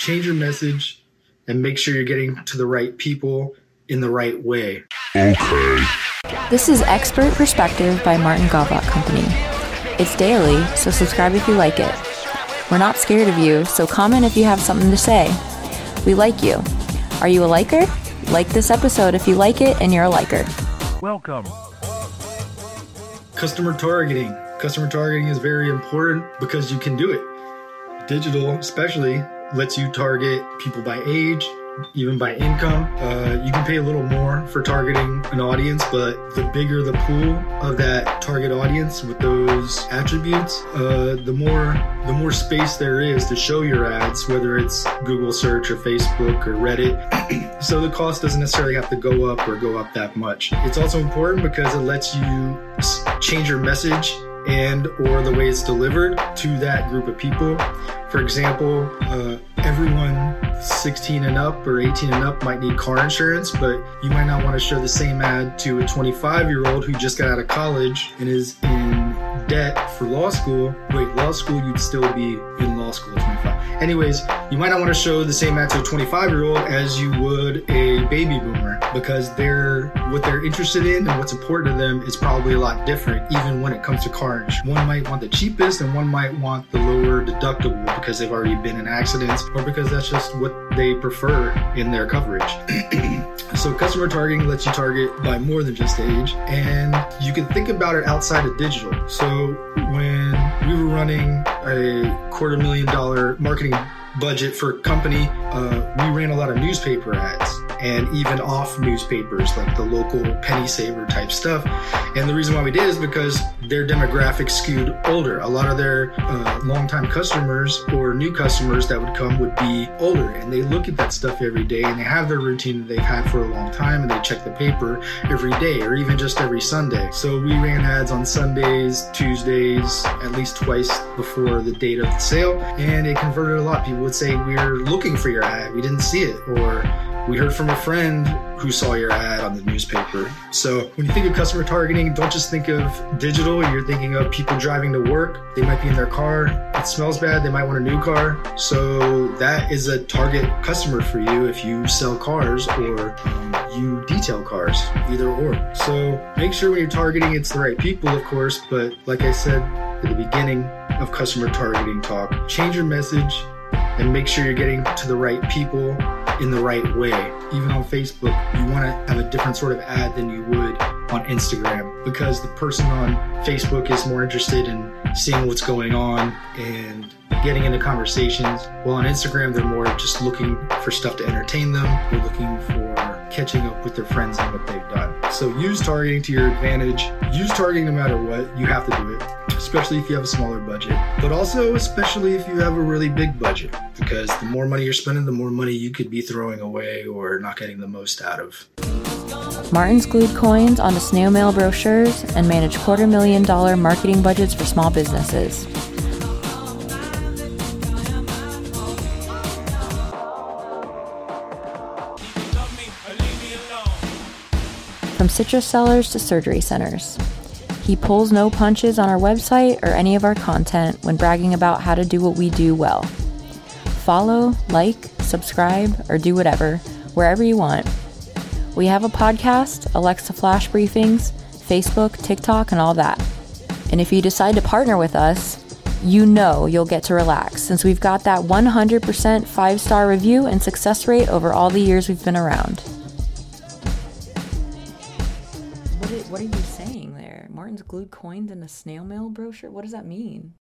change your message and make sure you're getting to the right people in the right way. Okay. This is Expert Perspective by Martin Gawlak Company. It's daily, so subscribe if you like it. We're not scared of you, so comment if you have something to say. We like you. Are you a liker? Like this episode if you like it and you're a liker. Welcome. Customer targeting. Customer targeting is very important because you can do it. Digital, especially, lets you target people by age, even by income. Uh, you can pay a little more for targeting an audience, but the bigger the pool of that target audience with those attributes, uh, the more the more space there is to show your ads, whether it's Google search or Facebook or Reddit. so the cost doesn't necessarily have to go up or go up that much. It's also important because it lets you change your message and or the way it's delivered to that group of people. For example, uh, everyone 16 and up or 18 and up might need car insurance, but you might not want to show the same ad to a 25 year old who just got out of college and is in debt for law school. Wait, law school, you'd still be in law school at 25. Anyways, you might not want to show the same ad to a 25 year old as you would a baby boomer because they're what they're interested in and what's important to them is probably a lot different, even when it comes to car insurance. One might want the cheapest and one might want the lower deductible because they've already been in accidents or because that's just what they prefer in their coverage. so customer targeting lets you target by more than just age and you can think about it outside of digital. So when we were running a quarter million dollar marketing budget for a company, uh, we ran a lot of newspaper ads and even off newspapers like the local penny saver type stuff. And the reason why we did is because their demographic skewed older. A lot of their uh, longtime customers or new customers that would come would be older and they look at that stuff every day and they have their routine that they've had for a long time and they check the paper every day or even just every Sunday. So we ran ads on Sundays, Tuesdays, at least twice before the date of the sale and it converted a lot. People would say, We're looking for your ad, we didn't see it, or we heard from a friend who saw your ad on the newspaper. So when you think of customer targeting, don't just think of digital. You're thinking of people driving to work. They might be in their car. It smells bad. They might want a new car. So that is a target customer for you if you sell cars or um, you detail cars, either or. So make sure when you're targeting, it's the right people, of course. But like I said at the beginning of customer targeting talk, change your message and make sure you're getting to the right people in the right way. Even on Facebook, you want to have a different sort of ad than you would on Instagram because the person on Facebook is more interested in seeing what's going on and getting into conversations. While on Instagram, they're more just looking for stuff to entertain them. They're looking for catching up with their friends on what they've done. So use targeting to your advantage. Use targeting no matter what. You have to do it, especially if you have a smaller budget, but also especially if you have a really big budget, because the more money you're spending, the more money you could be throwing away or not getting the most out of. Martin's glued coins onto snail mail brochures and managed quarter million dollar marketing budgets for small businesses. From citrus sellers to surgery centers. He pulls no punches on our website or any of our content when bragging about how to do what we do well. Follow, like, subscribe, or do whatever, wherever you want. We have a podcast, Alexa Flash Briefings, Facebook, TikTok, and all that. And if you decide to partner with us, you know you'll get to relax since we've got that 100% five star review and success rate over all the years we've been around. What are you saying there? Martin's glued coins in a snail mail brochure? What does that mean?